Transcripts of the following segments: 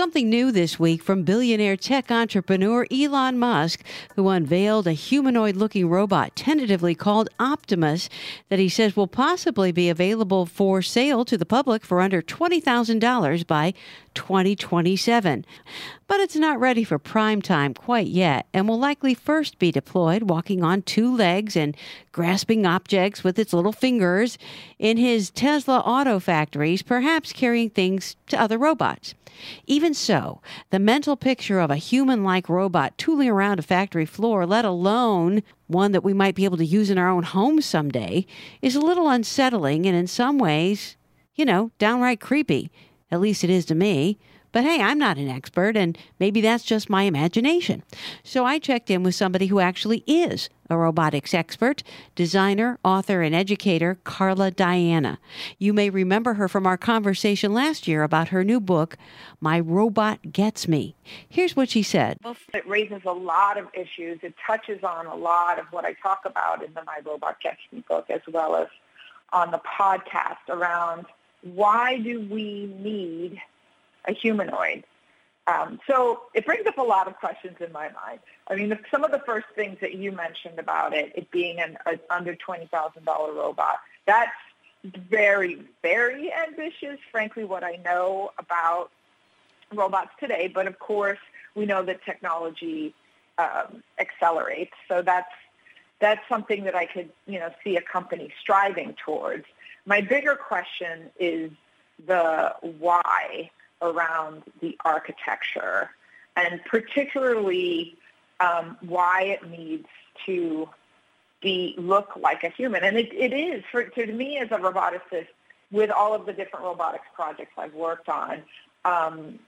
Something new this week from billionaire tech entrepreneur Elon Musk, who unveiled a humanoid looking robot tentatively called Optimus that he says will possibly be available for sale to the public for under $20,000 by 2027. But it's not ready for prime time quite yet and will likely first be deployed walking on two legs and grasping objects with its little fingers in his Tesla auto factories, perhaps carrying things to other robots. Even so, the mental picture of a human like robot tooling around a factory floor, let alone one that we might be able to use in our own homes someday, is a little unsettling and in some ways, you know, downright creepy. At least it is to me. But hey, I'm not an expert, and maybe that's just my imagination. So I checked in with somebody who actually is a robotics expert, designer, author, and educator, Carla Diana. You may remember her from our conversation last year about her new book, My Robot Gets Me. Here's what she said. It raises a lot of issues. It touches on a lot of what I talk about in the My Robot Gets Me book, as well as on the podcast around why do we need a humanoid. Um, so it brings up a lot of questions in my mind. I mean, the, some of the first things that you mentioned about it, it being an under $20,000 robot, that's very, very ambitious, frankly, what I know about robots today. But of course, we know that technology um, accelerates. So that's, that's something that I could, you know, see a company striving towards. My bigger question is the why around the architecture and particularly um, why it needs to be look like a human. And it, it is, for, to me as a roboticist, with all of the different robotics projects I've worked on, um,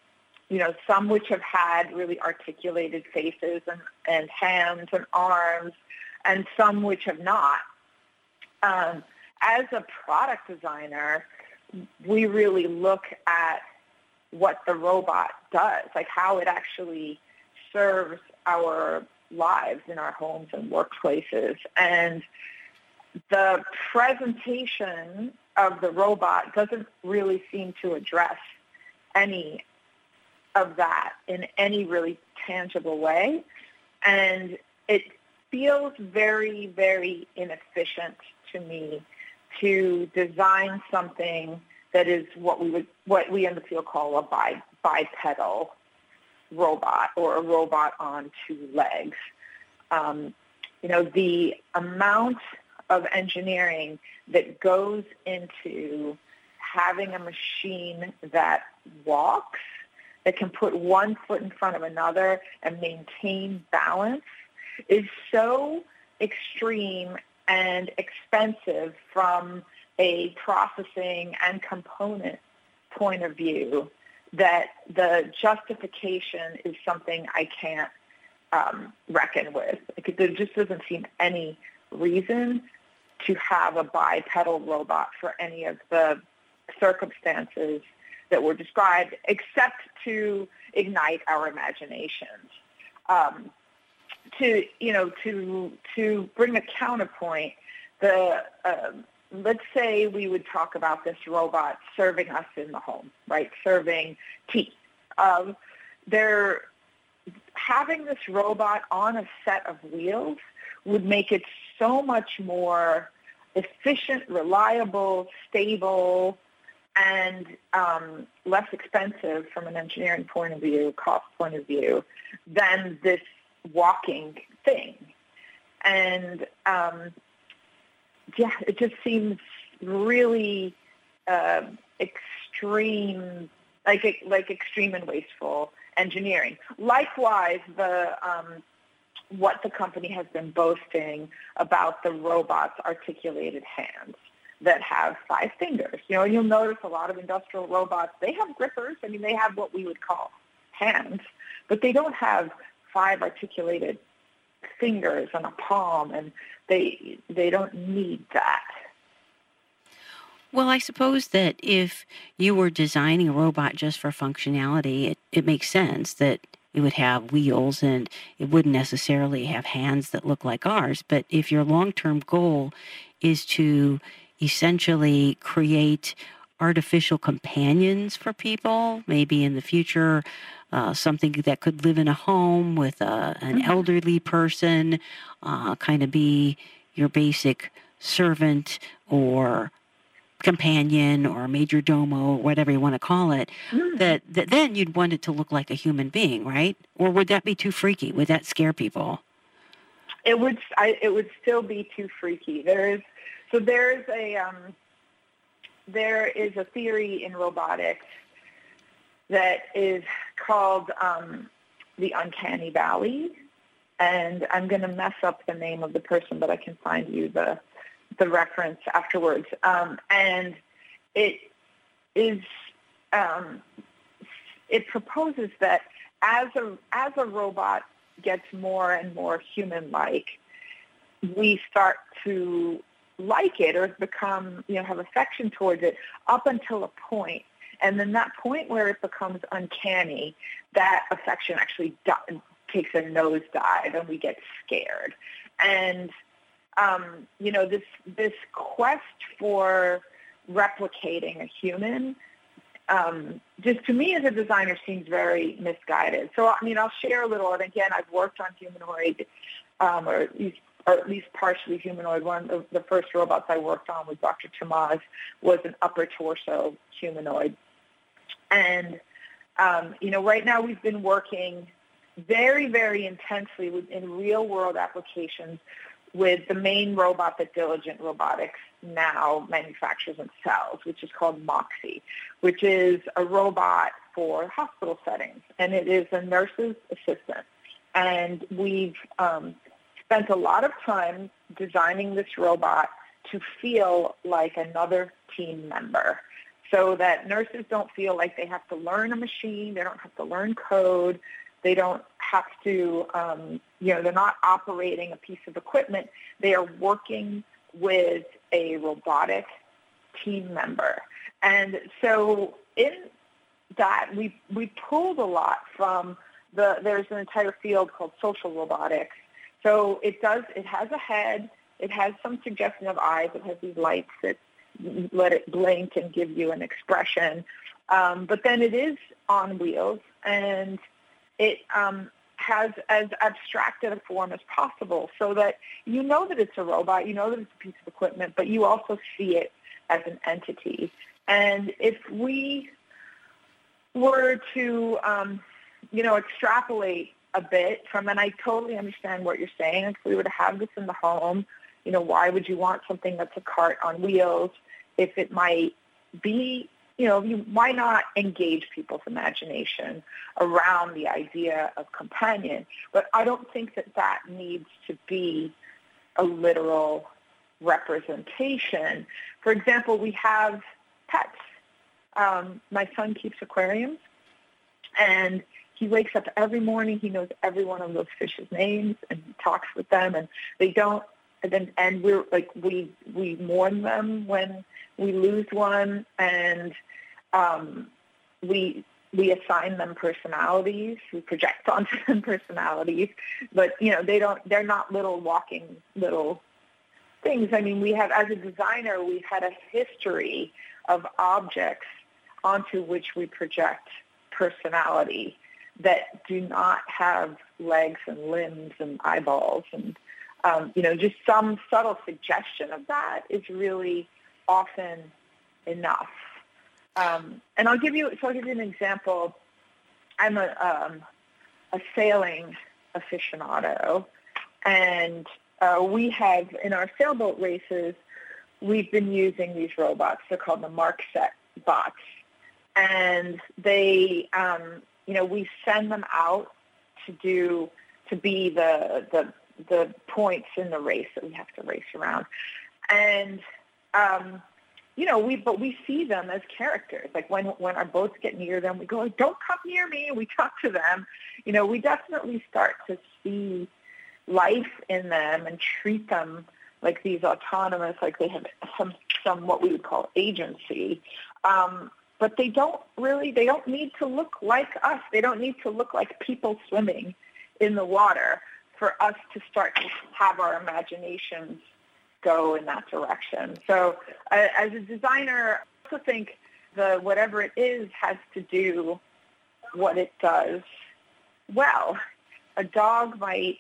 you know, some which have had really articulated faces and, and hands and arms, and some which have not. Um, as a product designer, we really look at what the robot does, like how it actually serves our lives in our homes and workplaces. And the presentation of the robot doesn't really seem to address any of that in any really tangible way. And it feels very, very inefficient to me to design something that is what we would what we in the field call a bi, bipedal robot or a robot on two legs. Um, you know, the amount of engineering that goes into having a machine that walks, that can put one foot in front of another and maintain balance is so extreme and expensive from a processing and component point of view that the justification is something I can't um, reckon with. There just doesn't seem any reason to have a bipedal robot for any of the circumstances that were described, except to ignite our imaginations. Um, to you know, to to bring a counterpoint, the um, let's say we would talk about this robot serving us in the home, right? Serving tea. Um, they're having this robot on a set of wheels would make it so much more efficient, reliable, stable, and um, less expensive from an engineering point of view, cost point of view, than this walking thing. And um, yeah, it just seems really uh, extreme, like like extreme and wasteful engineering. Likewise, the um, what the company has been boasting about the robot's articulated hands that have five fingers. You know, you'll notice a lot of industrial robots, they have grippers. I mean, they have what we would call hands, but they don't have five articulated fingers and a palm, and they they don't need that. Well, I suppose that if you were designing a robot just for functionality, it, it makes sense that it would have wheels and it wouldn't necessarily have hands that look like ours. But if your long term goal is to essentially create artificial companions for people, maybe in the future, uh, something that could live in a home with a, uh, an mm-hmm. elderly person, uh, kind of be your basic servant or companion or major domo, whatever you want to call it, mm. that, that then you'd want it to look like a human being, right? Or would that be too freaky? Would that scare people? It would. I, it would still be too freaky. There is so there's a um, there is a theory in robotics that is called um, the uncanny valley, and I'm going to mess up the name of the person, but I can find you the the reference afterwards. Um, and it is um, it proposes that as a as a robot gets more and more human-like, we start to like it or become you know have affection towards it up until a point and then that point where it becomes uncanny that affection actually di- takes a nosedive and we get scared and um, you know, this this quest for replicating a human um, just to me as a designer seems very misguided. So I mean, I'll share a little. And again, I've worked on humanoid, um, or, least, or at least partially humanoid. One of the first robots I worked on with Dr. Thomaz was an upper torso humanoid. And um, you know, right now we've been working very, very intensely with, in real world applications with the main robot that Diligent Robotics now manufactures and sells, which is called Moxi, which is a robot for hospital settings, and it is a nurse's assistant. And we've um, spent a lot of time designing this robot to feel like another team member so that nurses don't feel like they have to learn a machine, they don't have to learn code, they don't have to, um, you know, they're not operating a piece of equipment. They are working with a robotic team member. And so in that, we, we pulled a lot from the, there's an entire field called social robotics. So it does, it has a head, it has some suggestion of eyes, it has these lights that let it blink and give you an expression. Um, but then it is on wheels and it um, has as abstracted a form as possible so that you know that it's a robot, you know that it's a piece of equipment, but you also see it as an entity. And if we were to, um, you know, extrapolate a bit from, and I totally understand what you're saying, if we were to have this in the home, you know, why would you want something that's a cart on wheels if it might be you know, you, why not engage people's imagination around the idea of companion? But I don't think that that needs to be a literal representation. For example, we have pets. Um, my son keeps aquariums, and he wakes up every morning. He knows every one of those fish's names, and he talks with them. And they don't. And then, and we're like we we mourn them when we lose one, and um, we we assign them personalities. We project onto them personalities, but you know they don't. They're not little walking little things. I mean, we have as a designer, we've had a history of objects onto which we project personality that do not have legs and limbs and eyeballs and um, you know just some subtle suggestion of that is really often enough. Um, and I'll give you so I'll give you an example. I'm a um, a sailing aficionado, and uh, we have in our sailboat races we've been using these robots. They're called the MarkSet bots, and they um, you know we send them out to do to be the the the points in the race that we have to race around, and um, you know, we but we see them as characters. Like when when our boats get near them, we go, "Don't come near me." We talk to them. You know, we definitely start to see life in them and treat them like these autonomous, like they have some some what we would call agency. Um, but they don't really, they don't need to look like us. They don't need to look like people swimming in the water for us to start to have our imaginations go in that direction. So uh, as a designer, I also think the whatever it is has to do what it does well. A dog might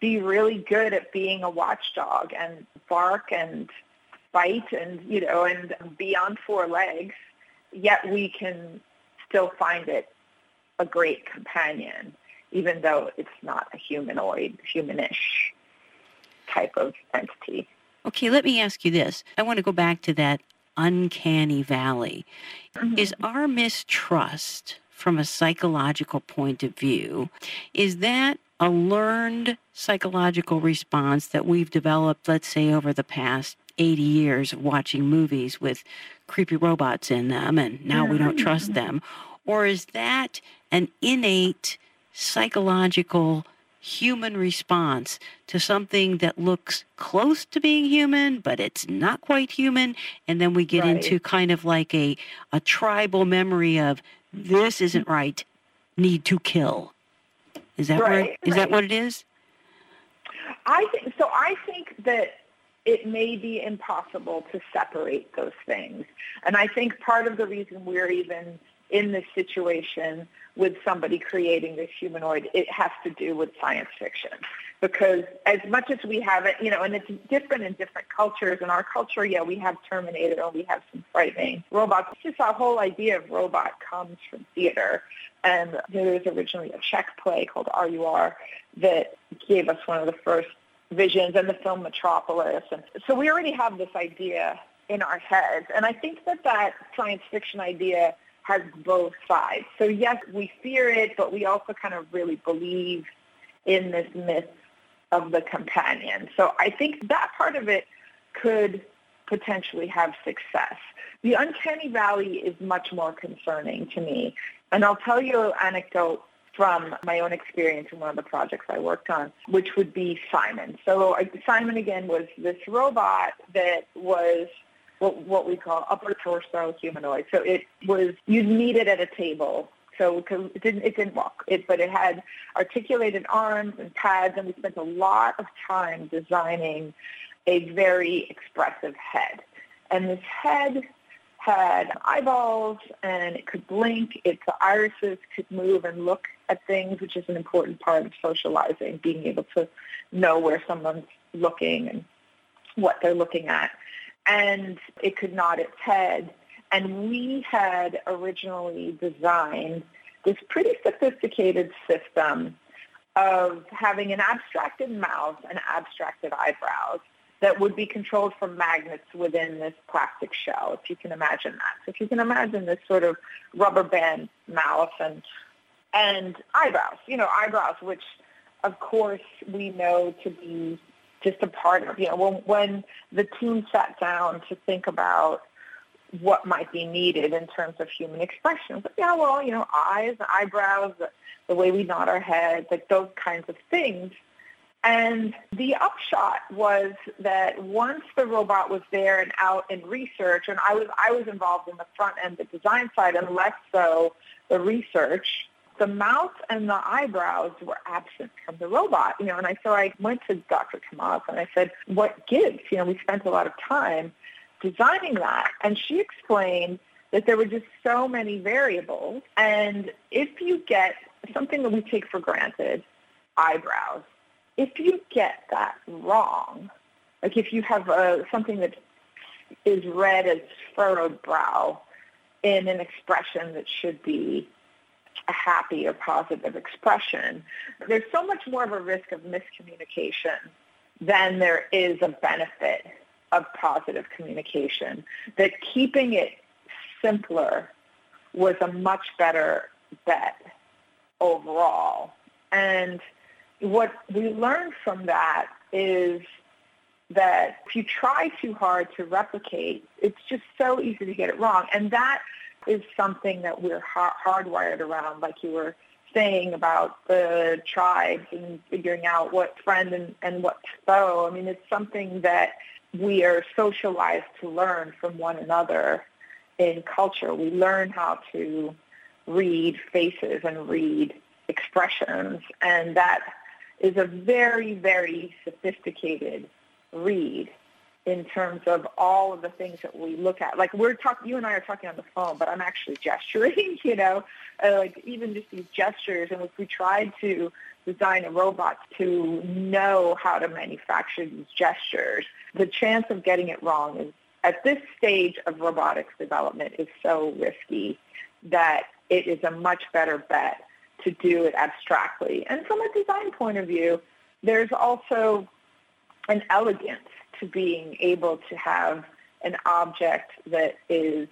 be really good at being a watchdog and bark and bite and you know and be on four legs yet we can still find it a great companion even though it's not a humanoid humanish type of entity. Okay let me ask you this. I want to go back to that uncanny valley. Mm-hmm. is our mistrust from a psychological point of view is that a learned psychological response that we've developed, let's say, over the past 80 years of watching movies with creepy robots in them, and now we don't trust them? Or is that an innate psychological human response to something that looks close to being human, but it's not quite human? And then we get right. into kind of like a, a tribal memory of this isn't right, need to kill. Is that right, where, is right. that what it is? I think so. I think that it may be impossible to separate those things, and I think part of the reason we're even in this situation with somebody creating this humanoid, it has to do with science fiction. Because as much as we have it, you know, and it's different in different cultures. In our culture, yeah, we have Terminator, and we have some frightening robots. It's just our whole idea of robot comes from theater. And there was originally a Czech play called RUR that gave us one of the first visions and the film Metropolis. And so we already have this idea in our heads. And I think that that science fiction idea has both sides. So yes, we fear it, but we also kind of really believe in this myth of the companion. So I think that part of it could potentially have success. The uncanny valley is much more concerning to me. And I'll tell you an anecdote from my own experience in one of the projects I worked on, which would be Simon. So Simon, again, was this robot that was what, what we call upper torso humanoid. So it was, you'd meet it at a table. So it didn't, it didn't walk, it, but it had articulated arms and pads, and we spent a lot of time designing a very expressive head. And this head had eyeballs and it could blink. Its irises could move and look at things, which is an important part of socializing, being able to know where someone's looking and what they're looking at and it could nod its head. And we had originally designed this pretty sophisticated system of having an abstracted mouth and abstracted eyebrows that would be controlled from magnets within this plastic shell, if you can imagine that. So if you can imagine this sort of rubber band mouth and and eyebrows, you know, eyebrows, which of course we know to be just a part of, you know, when, when the team sat down to think about what might be needed in terms of human expression. But yeah, well, you know, eyes, eyebrows, the, the way we nod our heads, like those kinds of things. And the upshot was that once the robot was there and out in research, and I was I was involved in the front end, the design side, and less so the research the mouth and the eyebrows were absent from the robot. You know, and I so I went to Dr. Thomaz and I said, "What gives?" You know, we spent a lot of time designing that, and she explained that there were just so many variables, and if you get something that we take for granted, eyebrows, if you get that wrong, like if you have uh, something that is read as furrowed brow in an expression that should be a happy or positive expression. There's so much more of a risk of miscommunication than there is a benefit of positive communication. That keeping it simpler was a much better bet overall. And what we learned from that is that if you try too hard to replicate, it's just so easy to get it wrong. And that is something that we're hardwired around, like you were saying about the tribes and figuring out what friend and, and what foe. I mean, it's something that we are socialized to learn from one another in culture. We learn how to read faces and read expressions, and that is a very, very sophisticated read in terms of all of the things that we look at. Like we're talking, you and I are talking on the phone, but I'm actually gesturing, you know, uh, like even just these gestures. And if we tried to design a robot to know how to manufacture these gestures, the chance of getting it wrong is at this stage of robotics development is so risky that it is a much better bet to do it abstractly. And from a design point of view, there's also an elegance to being able to have an object that is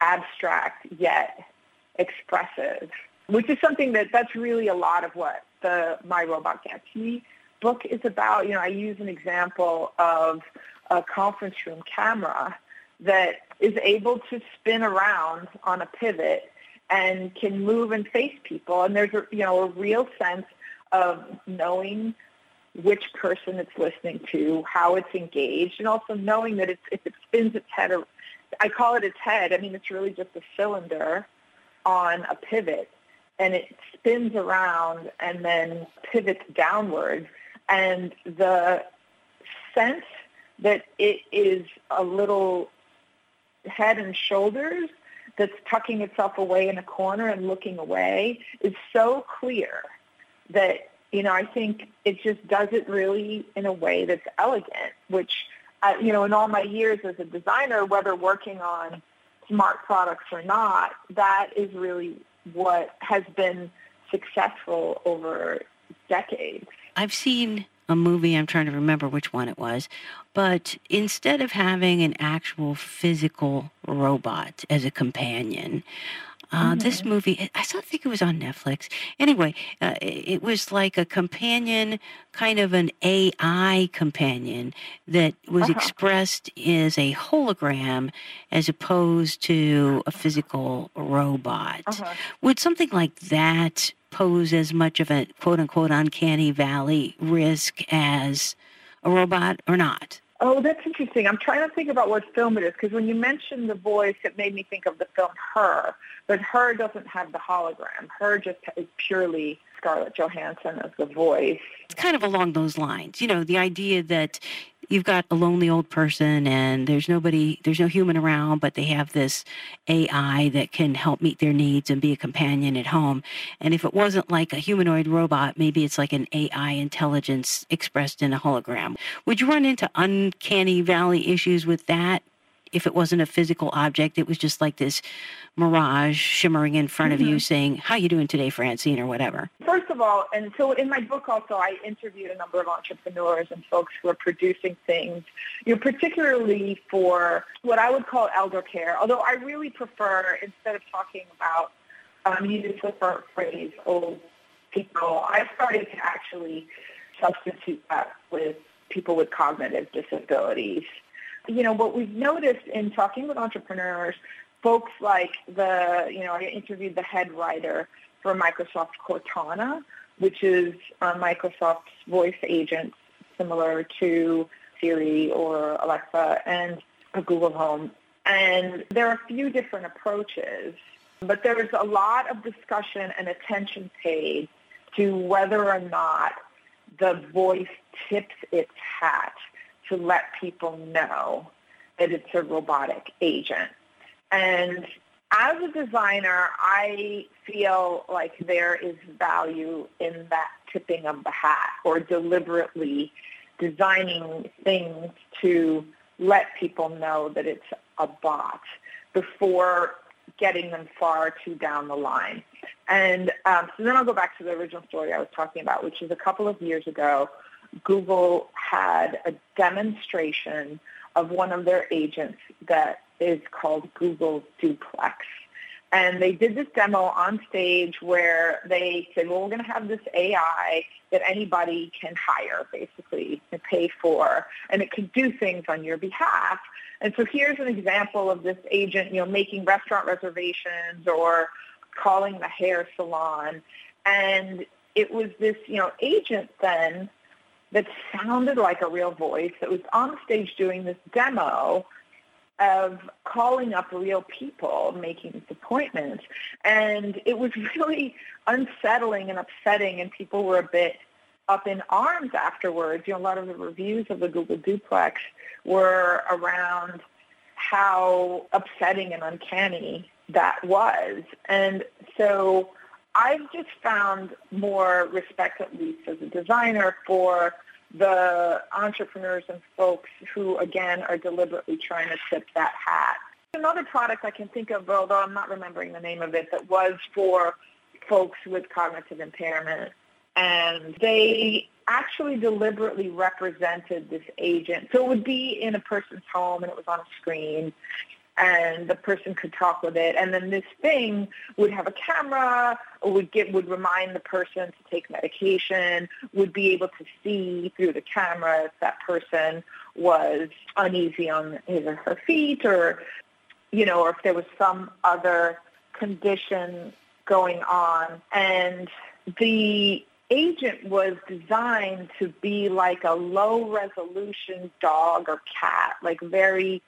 abstract yet expressive, which is something that that's really a lot of what the My Robot Gets Me book is about. You know, I use an example of a conference room camera that is able to spin around on a pivot and can move and face people. And there's a, you know a real sense of knowing which person it's listening to, how it's engaged, and also knowing that it's, if it spins its head, or, I call it its head. I mean, it's really just a cylinder on a pivot, and it spins around and then pivots downward. And the sense that it is a little head and shoulders that's tucking itself away in a corner and looking away is so clear that you know, I think it just does it really in a way that's elegant, which, uh, you know, in all my years as a designer, whether working on smart products or not, that is really what has been successful over decades. I've seen a movie, I'm trying to remember which one it was, but instead of having an actual physical robot as a companion, uh, mm-hmm. This movie, I still think it was on Netflix. Anyway, uh, it was like a companion, kind of an AI companion that was uh-huh. expressed as a hologram as opposed to a physical robot. Uh-huh. Would something like that pose as much of a quote unquote uncanny valley risk as a robot or not? Oh, that's interesting. I'm trying to think about what film it is because when you mentioned the voice, it made me think of the film Her, but Her doesn't have the hologram. Her just is purely Scarlett Johansson as the voice. It's kind of along those lines. You know, the idea that you've got a lonely old person and there's nobody, there's no human around, but they have this AI that can help meet their needs and be a companion at home. And if it wasn't like a humanoid robot, maybe it's like an AI intelligence expressed in a hologram. Would you run into uncanny valley issues with that? If it wasn't a physical object, it was just like this mirage shimmering in front mm-hmm. of you mm-hmm. saying, how you doing today, Francine, or whatever? First of all, and so in my book also, I interviewed a number of entrepreneurs and folks who are producing things, you know, particularly for what I would call elder care, although I really prefer, instead of talking about, um, just prefer phrase, old people, I started to actually substitute that with people with cognitive disabilities you know, what we've noticed in talking with entrepreneurs, folks like the, you know, I interviewed the head writer for Microsoft Cortana, which is uh, Microsoft's voice agent similar to Siri or Alexa and Google Home. And there are a few different approaches, but there is a lot of discussion and attention paid to whether or not the voice tips its hat to let people know that it's a robotic agent. And as a designer, I feel like there is value in that tipping of the hat or deliberately designing things to let people know that it's a bot before getting them far too down the line. And um, so then I'll go back to the original story I was talking about, which is a couple of years ago, Google had a demonstration of one of their agents that is called Google Duplex. And they did this demo on stage where they said, well, we're going to have this AI that anybody can hire, basically, and pay for, and it can do things on your behalf. And so here's an example of this agent, you know, making restaurant reservations or calling the hair salon. And it was this, you know, agent then that sounded like a real voice that was on stage doing this demo of calling up real people, making these appointments. And it was really unsettling and upsetting, and people were a bit up in arms afterwards. You know, a lot of the reviews of the Google Duplex were around how upsetting and uncanny that was. And so I've just found more respect, at least as a designer, for the entrepreneurs and folks who, again, are deliberately trying to tip that hat. Another product I can think of, although I'm not remembering the name of it, that was for folks with cognitive impairment. And they actually deliberately represented this agent. So it would be in a person's home and it was on a screen and the person could talk with it. And then this thing would have a camera, would get would remind the person to take medication, would be able to see through the camera if that person was uneasy on his or her feet, or you know, or if there was some other condition going on. And the agent was designed to be like a low resolution dog or cat, like very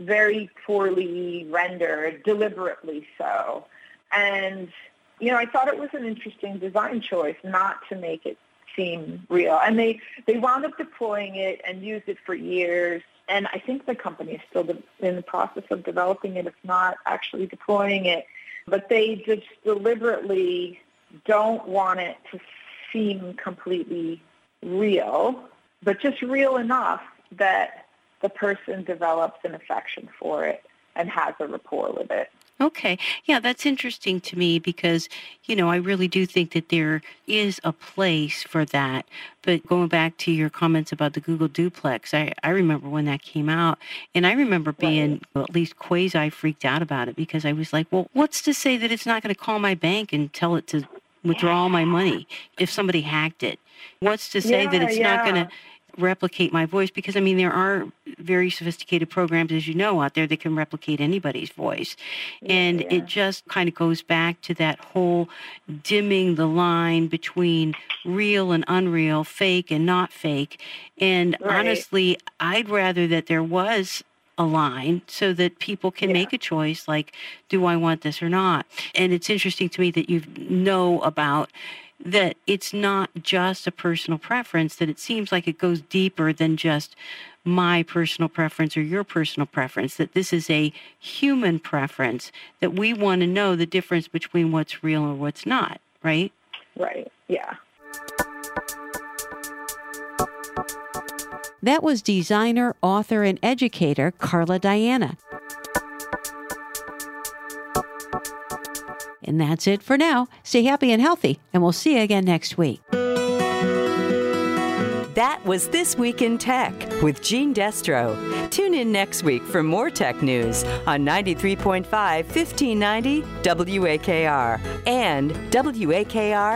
very poorly rendered, deliberately so. And, you know, I thought it was an interesting design choice not to make it seem real. And they, they wound up deploying it and used it for years. And I think the company is still in the process of developing it, if not actually deploying it. But they just deliberately don't want it to seem completely real, but just real enough that the person develops an affection for it and has a rapport with it. Okay. Yeah, that's interesting to me because, you know, I really do think that there is a place for that. But going back to your comments about the Google Duplex, I, I remember when that came out, and I remember being right. at least quasi freaked out about it because I was like, well, what's to say that it's not going to call my bank and tell it to withdraw all my money if somebody hacked it? What's to say yeah, that it's yeah. not going to replicate my voice because I mean there are very sophisticated programs as you know out there that can replicate anybody's voice. And yeah. it just kind of goes back to that whole dimming the line between real and unreal, fake and not fake. And right. honestly, I'd rather that there was a line so that people can yeah. make a choice like do I want this or not. And it's interesting to me that you know about that it's not just a personal preference, that it seems like it goes deeper than just my personal preference or your personal preference, that this is a human preference, that we want to know the difference between what's real and what's not, right? Right, yeah. That was designer, author, and educator Carla Diana. And that's it for now. Stay happy and healthy, and we'll see you again next week. That was This Week in Tech with Gene Destro. Tune in next week for more tech news on 93.5 1590 WAKR and WAKR.net.